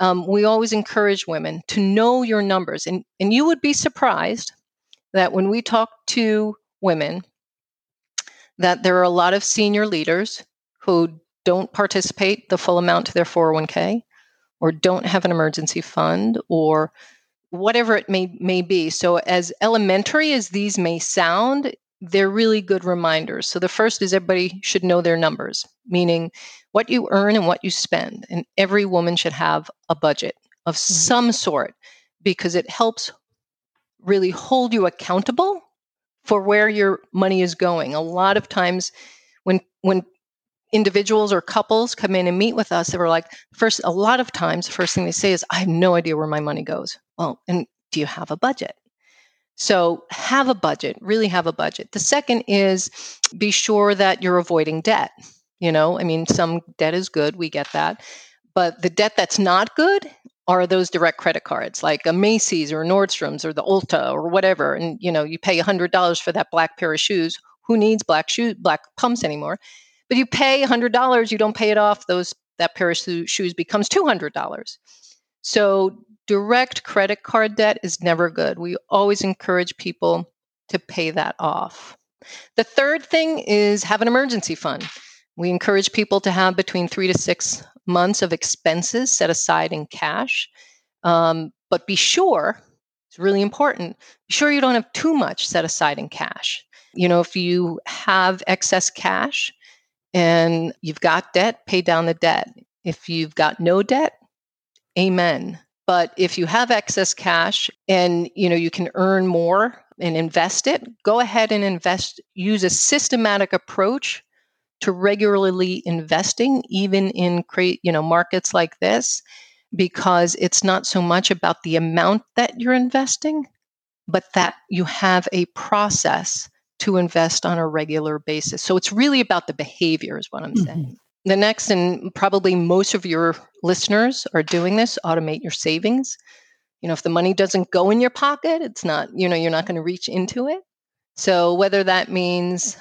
um, we always encourage women to know your numbers and and you would be surprised that when we talk to women, that there are a lot of senior leaders who don't participate the full amount to their 401k or don't have an emergency fund or whatever it may, may be. So, as elementary as these may sound, they're really good reminders. So, the first is everybody should know their numbers, meaning what you earn and what you spend. And every woman should have a budget of mm-hmm. some sort because it helps really hold you accountable for where your money is going. A lot of times when when individuals or couples come in and meet with us, they were like, first, a lot of times, the first thing they say is, I have no idea where my money goes. Well, and do you have a budget? So have a budget, really have a budget. The second is be sure that you're avoiding debt. You know, I mean, some debt is good, we get that. But the debt that's not good are those direct credit cards like a Macy's or Nordstrom's or the Ulta or whatever and you know you pay $100 for that black pair of shoes who needs black shoes black pumps anymore? But you pay $100 you don't pay it off those that pair of shoes becomes $200 so direct credit card debt is never good. We always encourage people to pay that off. The third thing is have an emergency fund. We encourage people to have between 3 to 6 months of expenses set aside in cash. Um, but be sure, it's really important, be sure you don't have too much set aside in cash. You know, if you have excess cash and you've got debt, pay down the debt. If you've got no debt, amen. But if you have excess cash and you know you can earn more and invest it, go ahead and invest. Use a systematic approach to regularly investing, even in create, you know, markets like this, because it's not so much about the amount that you're investing, but that you have a process to invest on a regular basis. So it's really about the behavior, is what I'm mm-hmm. saying. The next, and probably most of your listeners are doing this automate your savings. You know, if the money doesn't go in your pocket, it's not, you know, you're not going to reach into it. So whether that means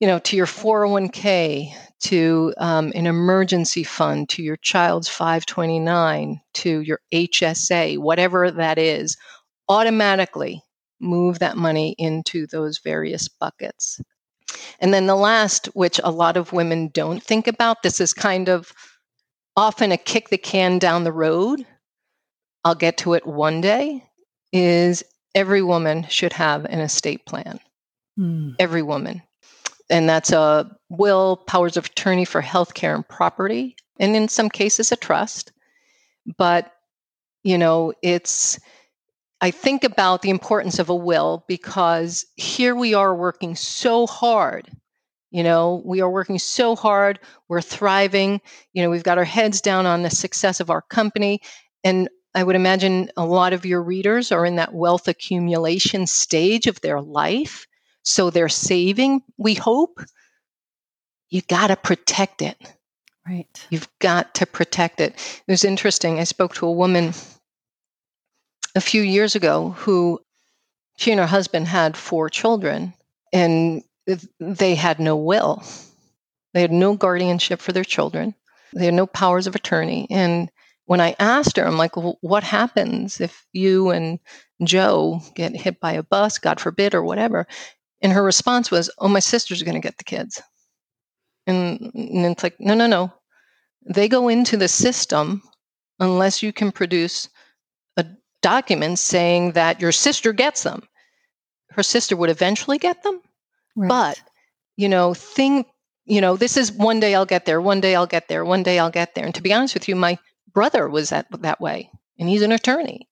you know, to your 401k, to um, an emergency fund, to your child's 529, to your HSA, whatever that is, automatically move that money into those various buckets. And then the last, which a lot of women don't think about, this is kind of often a kick the can down the road. I'll get to it one day, is every woman should have an estate plan. Mm. Every woman and that's a will, powers of attorney for healthcare and property, and in some cases, a trust. But, you know, it's, I think about the importance of a will because here we are working so hard. You know, we are working so hard, we're thriving, you know, we've got our heads down on the success of our company. And I would imagine a lot of your readers are in that wealth accumulation stage of their life. So they're saving, we hope. You got to protect it. Right. You've got to protect it. It was interesting. I spoke to a woman a few years ago who she and her husband had four children and they had no will. They had no guardianship for their children. They had no powers of attorney. And when I asked her, I'm like, well, what happens if you and Joe get hit by a bus, God forbid, or whatever? And her response was, Oh, my sister's going to get the kids. And, and it's like, No, no, no. they go into the system unless you can produce a document saying that your sister gets them. Her sister would eventually get them, right. but you know, think, you know, this is one day I'll get there, one day I'll get there, one day I'll get there. And to be honest with you, my brother was that that way, and he's an attorney,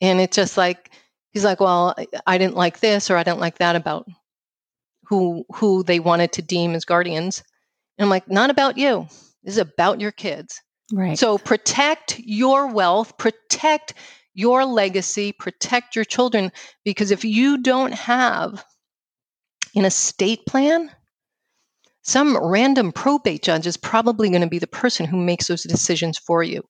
and it's just like he's like, well, I didn't like this or I didn't like that about who who they wanted to deem as guardians. And I'm like, not about you. This is about your kids. Right. So protect your wealth, protect your legacy, protect your children. Because if you don't have an estate plan, some random probate judge is probably going to be the person who makes those decisions for you.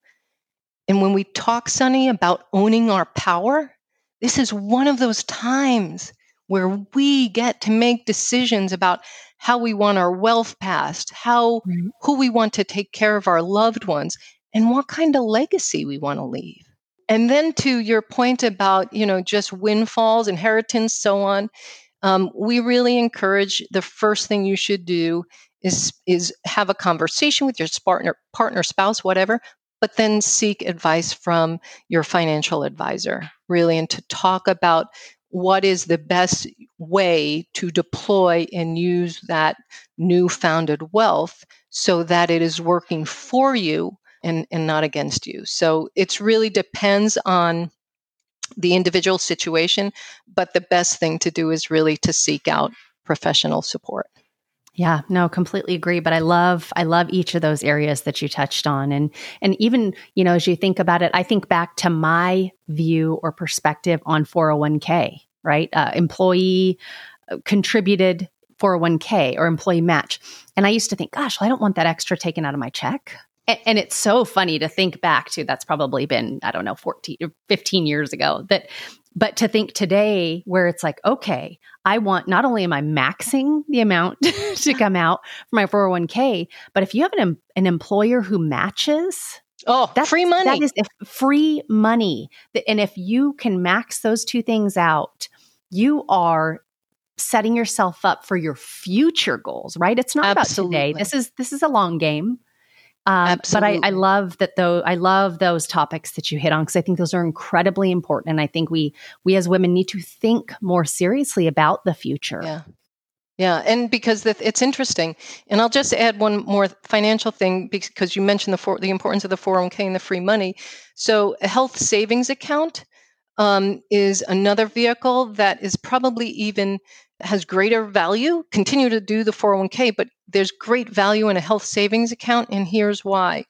And when we talk, Sonny, about owning our power, this is one of those times where we get to make decisions about how we want our wealth passed, how who we want to take care of our loved ones, and what kind of legacy we want to leave. And then to your point about, you know, just windfalls, inheritance, so on, um, we really encourage the first thing you should do is is have a conversation with your partner, partner, spouse, whatever, but then seek advice from your financial advisor, really, and to talk about what is the best way to deploy and use that new founded wealth so that it is working for you and, and not against you. So it really depends on the individual situation, but the best thing to do is really to seek out professional support. Yeah, no, completely agree. But I love, I love each of those areas that you touched on, and and even you know as you think about it, I think back to my view or perspective on 401k, right? Uh, employee uh, contributed 401k or employee match, and I used to think, gosh, well, I don't want that extra taken out of my check. And, and it's so funny to think back to. That's probably been I don't know 14 or 15 years ago that but to think today where it's like, okay, I want not only am I maxing the amount (laughs) to come out for my 401k, but if you have an, an employer who matches, Oh, that's free money. That is free money. And if you can max those two things out, you are setting yourself up for your future goals, right? It's not Absolutely. about today. This is this is a long game. Um, but I, I, love that though. I love those topics that you hit on because I think those are incredibly important, and I think we we as women need to think more seriously about the future. Yeah, yeah, and because the, it's interesting, and I'll just add one more financial thing because you mentioned the for, the importance of the four hundred oh one k and the free money. So a health savings account um, is another vehicle that is probably even has greater value. Continue to do the 401k, but there's great value in a health savings account, and here's why.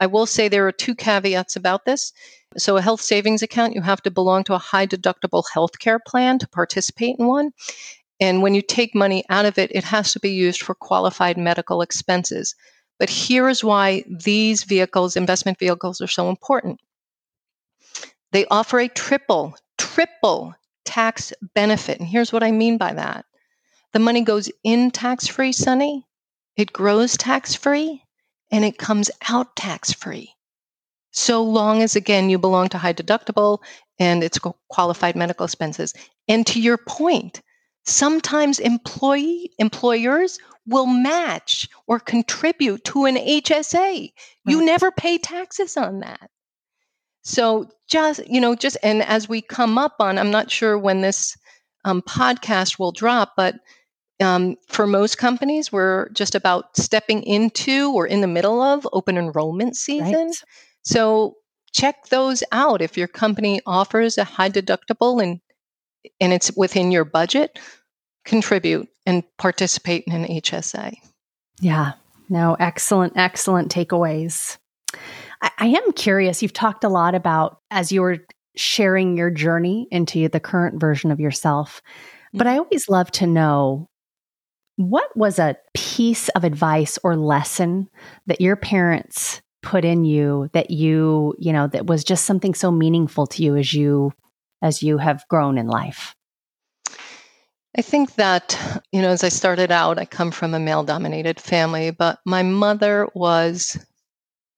I will say there are two caveats about this. So, a health savings account, you have to belong to a high deductible health care plan to participate in one. And when you take money out of it, it has to be used for qualified medical expenses. But here's why these vehicles, investment vehicles, are so important. They offer a triple, triple tax benefit. And here's what I mean by that the money goes in tax free, Sonny, it grows tax free, and it comes out tax free. So long as, again, you belong to high deductible and it's qualified medical expenses. And to your point, sometimes employee employers will match or contribute to an HSA. Right. You never pay taxes on that. So just, you know, just, and as we come up on, I'm not sure when this um, podcast will drop, but um, for most companies, we're just about stepping into or in the middle of open enrollment season. Right. So check those out. If your company offers a high deductible and and it's within your budget, contribute and participate in an HSA. Yeah. No, excellent, excellent takeaways. I, I am curious. You've talked a lot about as you were sharing your journey into the current version of yourself. But I always love to know what was a piece of advice or lesson that your parents put in you that you, you know, that was just something so meaningful to you as you as you have grown in life? I think that, you know, as I started out, I come from a male dominated family, but my mother was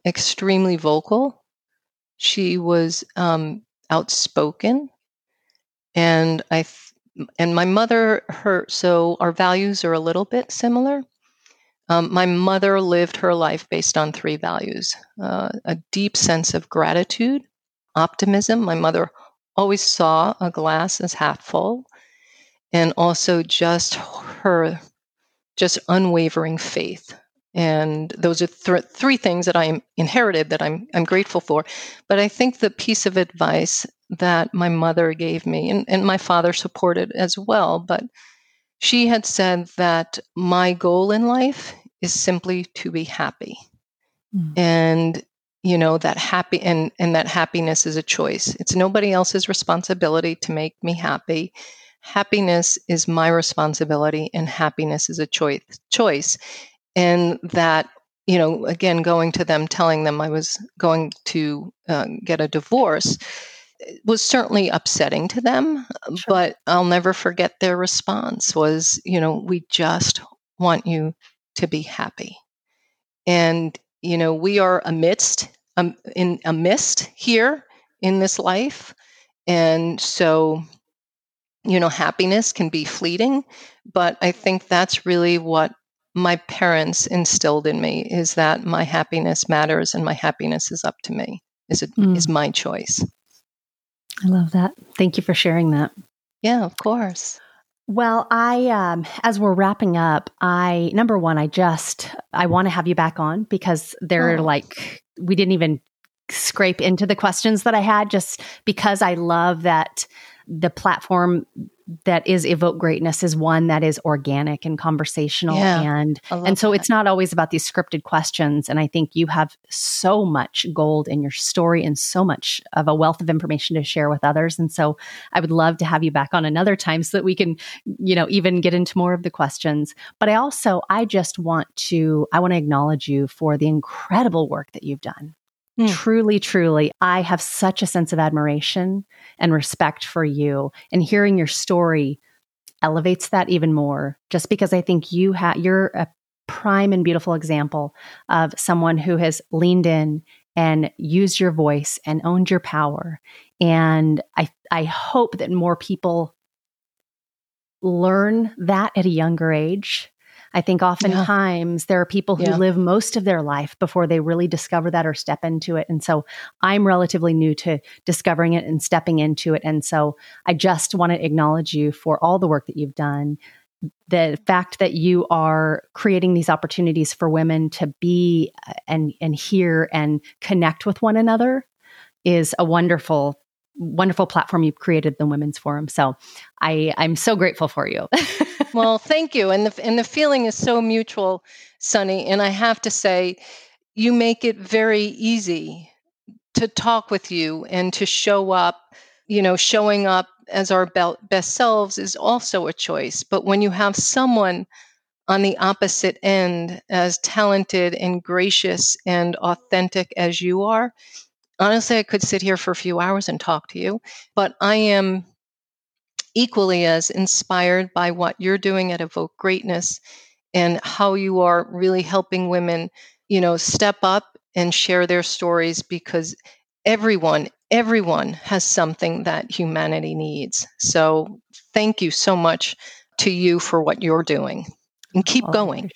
extremely vocal. She was um, outspoken, and I th- and my mother her so our values are a little bit similar. Um, my mother lived her life based on three values uh, a deep sense of gratitude, optimism. My mother always saw a glass as half full, and also just her just unwavering faith. And those are th- three things that I inherited that I'm, I'm grateful for. But I think the piece of advice that my mother gave me, and, and my father supported as well, but she had said that my goal in life is simply to be happy. Mm. And you know that happy and and that happiness is a choice. It's nobody else's responsibility to make me happy. Happiness is my responsibility and happiness is a choice choice. And that you know, again, going to them, telling them I was going to uh, get a divorce, was certainly upsetting to them, sure. but I'll never forget their response was, you know, we just want you to be happy. And, you know, we are amidst, um, in a mist here in this life. And so, you know, happiness can be fleeting, but I think that's really what my parents instilled in me is that my happiness matters and my happiness is up to me. Is it mm. is my choice. I love that. Thank you for sharing that. Yeah, of course. Well, I um as we're wrapping up, I number one, I just I want to have you back on because they're oh. like we didn't even scrape into the questions that I had just because I love that the platform that is evoke greatness is one that is organic and conversational yeah, and and so that. it's not always about these scripted questions and i think you have so much gold in your story and so much of a wealth of information to share with others and so i would love to have you back on another time so that we can you know even get into more of the questions but i also i just want to i want to acknowledge you for the incredible work that you've done Mm. Truly, truly, I have such a sense of admiration and respect for you. And hearing your story elevates that even more, just because I think you have, you're a prime and beautiful example of someone who has leaned in and used your voice and owned your power. And I, I hope that more people learn that at a younger age I think oftentimes yeah. there are people who yeah. live most of their life before they really discover that or step into it. And so I'm relatively new to discovering it and stepping into it. And so I just want to acknowledge you for all the work that you've done. The fact that you are creating these opportunities for women to be uh, and and hear and connect with one another is a wonderful wonderful platform you've created the women's forum so i i'm so grateful for you (laughs) well, thank you. And the and the feeling is so mutual, Sunny. And I have to say, you make it very easy to talk with you and to show up. You know, showing up as our best selves is also a choice. But when you have someone on the opposite end, as talented and gracious and authentic as you are, honestly, I could sit here for a few hours and talk to you. But I am equally as inspired by what you're doing at Evoke Greatness and how you are really helping women, you know, step up and share their stories because everyone, everyone has something that humanity needs. So thank you so much to you for what you're doing and keep going.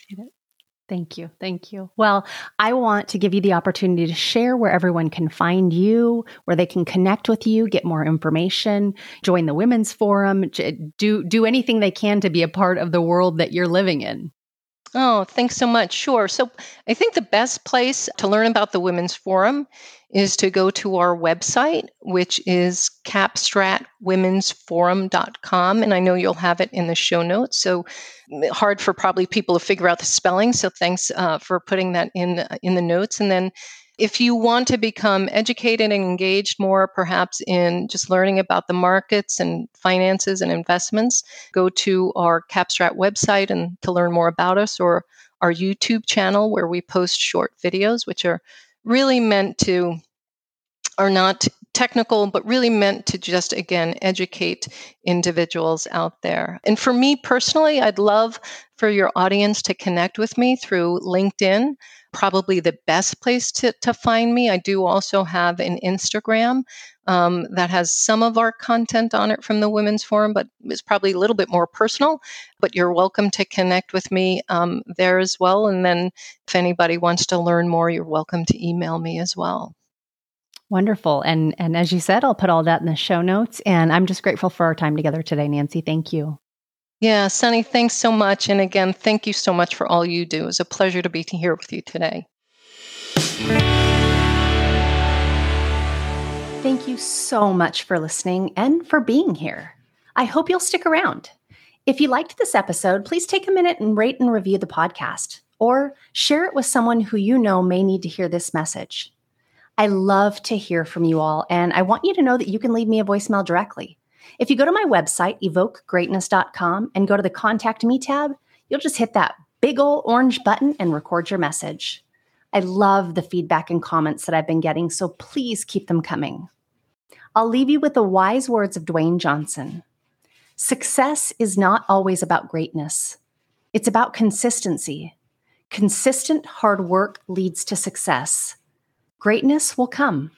Thank you. Thank you. Well, I want to give you the opportunity to share where everyone can find you, where they can connect with you, get more information, join the women's forum, do do anything they can to be a part of the world that you're living in. Oh, thanks so much. Sure. So I think the best place to learn about the Women's Forum is to go to our website, which is capstratwomensforum.com. And I know you'll have it in the show notes. So hard for probably people to figure out the spelling. So thanks uh, for putting that in, in the notes. And then if you want to become educated and engaged more, perhaps in just learning about the markets and finances and investments, go to our Capstrat website and to learn more about us or our YouTube channel where we post short videos, which are really meant to, are not technical, but really meant to just, again, educate individuals out there. And for me personally, I'd love for your audience to connect with me through LinkedIn probably the best place to, to find me. I do also have an Instagram. um, that has some of our content on it from the Women's Forum, but it's probably a little bit more personal. But you're welcome to connect with me um, there as well. And then if anybody wants to learn more, you're welcome to email me as well. Wonderful. And and as you said, I'll put all that in the show notes. And I'm just grateful for our time together today, Nancy. Thank you. Yeah, Sunny, thanks so much. And again, thank you so much for all you do. It was a pleasure to be here with you today. Thank you so much for listening and for being here. I hope you'll stick around. If you liked this episode, please take a minute and rate and review the podcast or share it with someone who you know may need to hear this message. I love to hear from you all, and I want you to know that you can leave me a voicemail directly. If you go to my website, evokegreatness.com, and go to the Contact Me tab, you'll just hit that big ol' orange button and record your message. I love the feedback and comments that I've been getting, so please keep them coming. I'll leave you with the wise words of Dwayne Johnson Success is not always about greatness, it's about consistency. Consistent hard work leads to success. Greatness will come.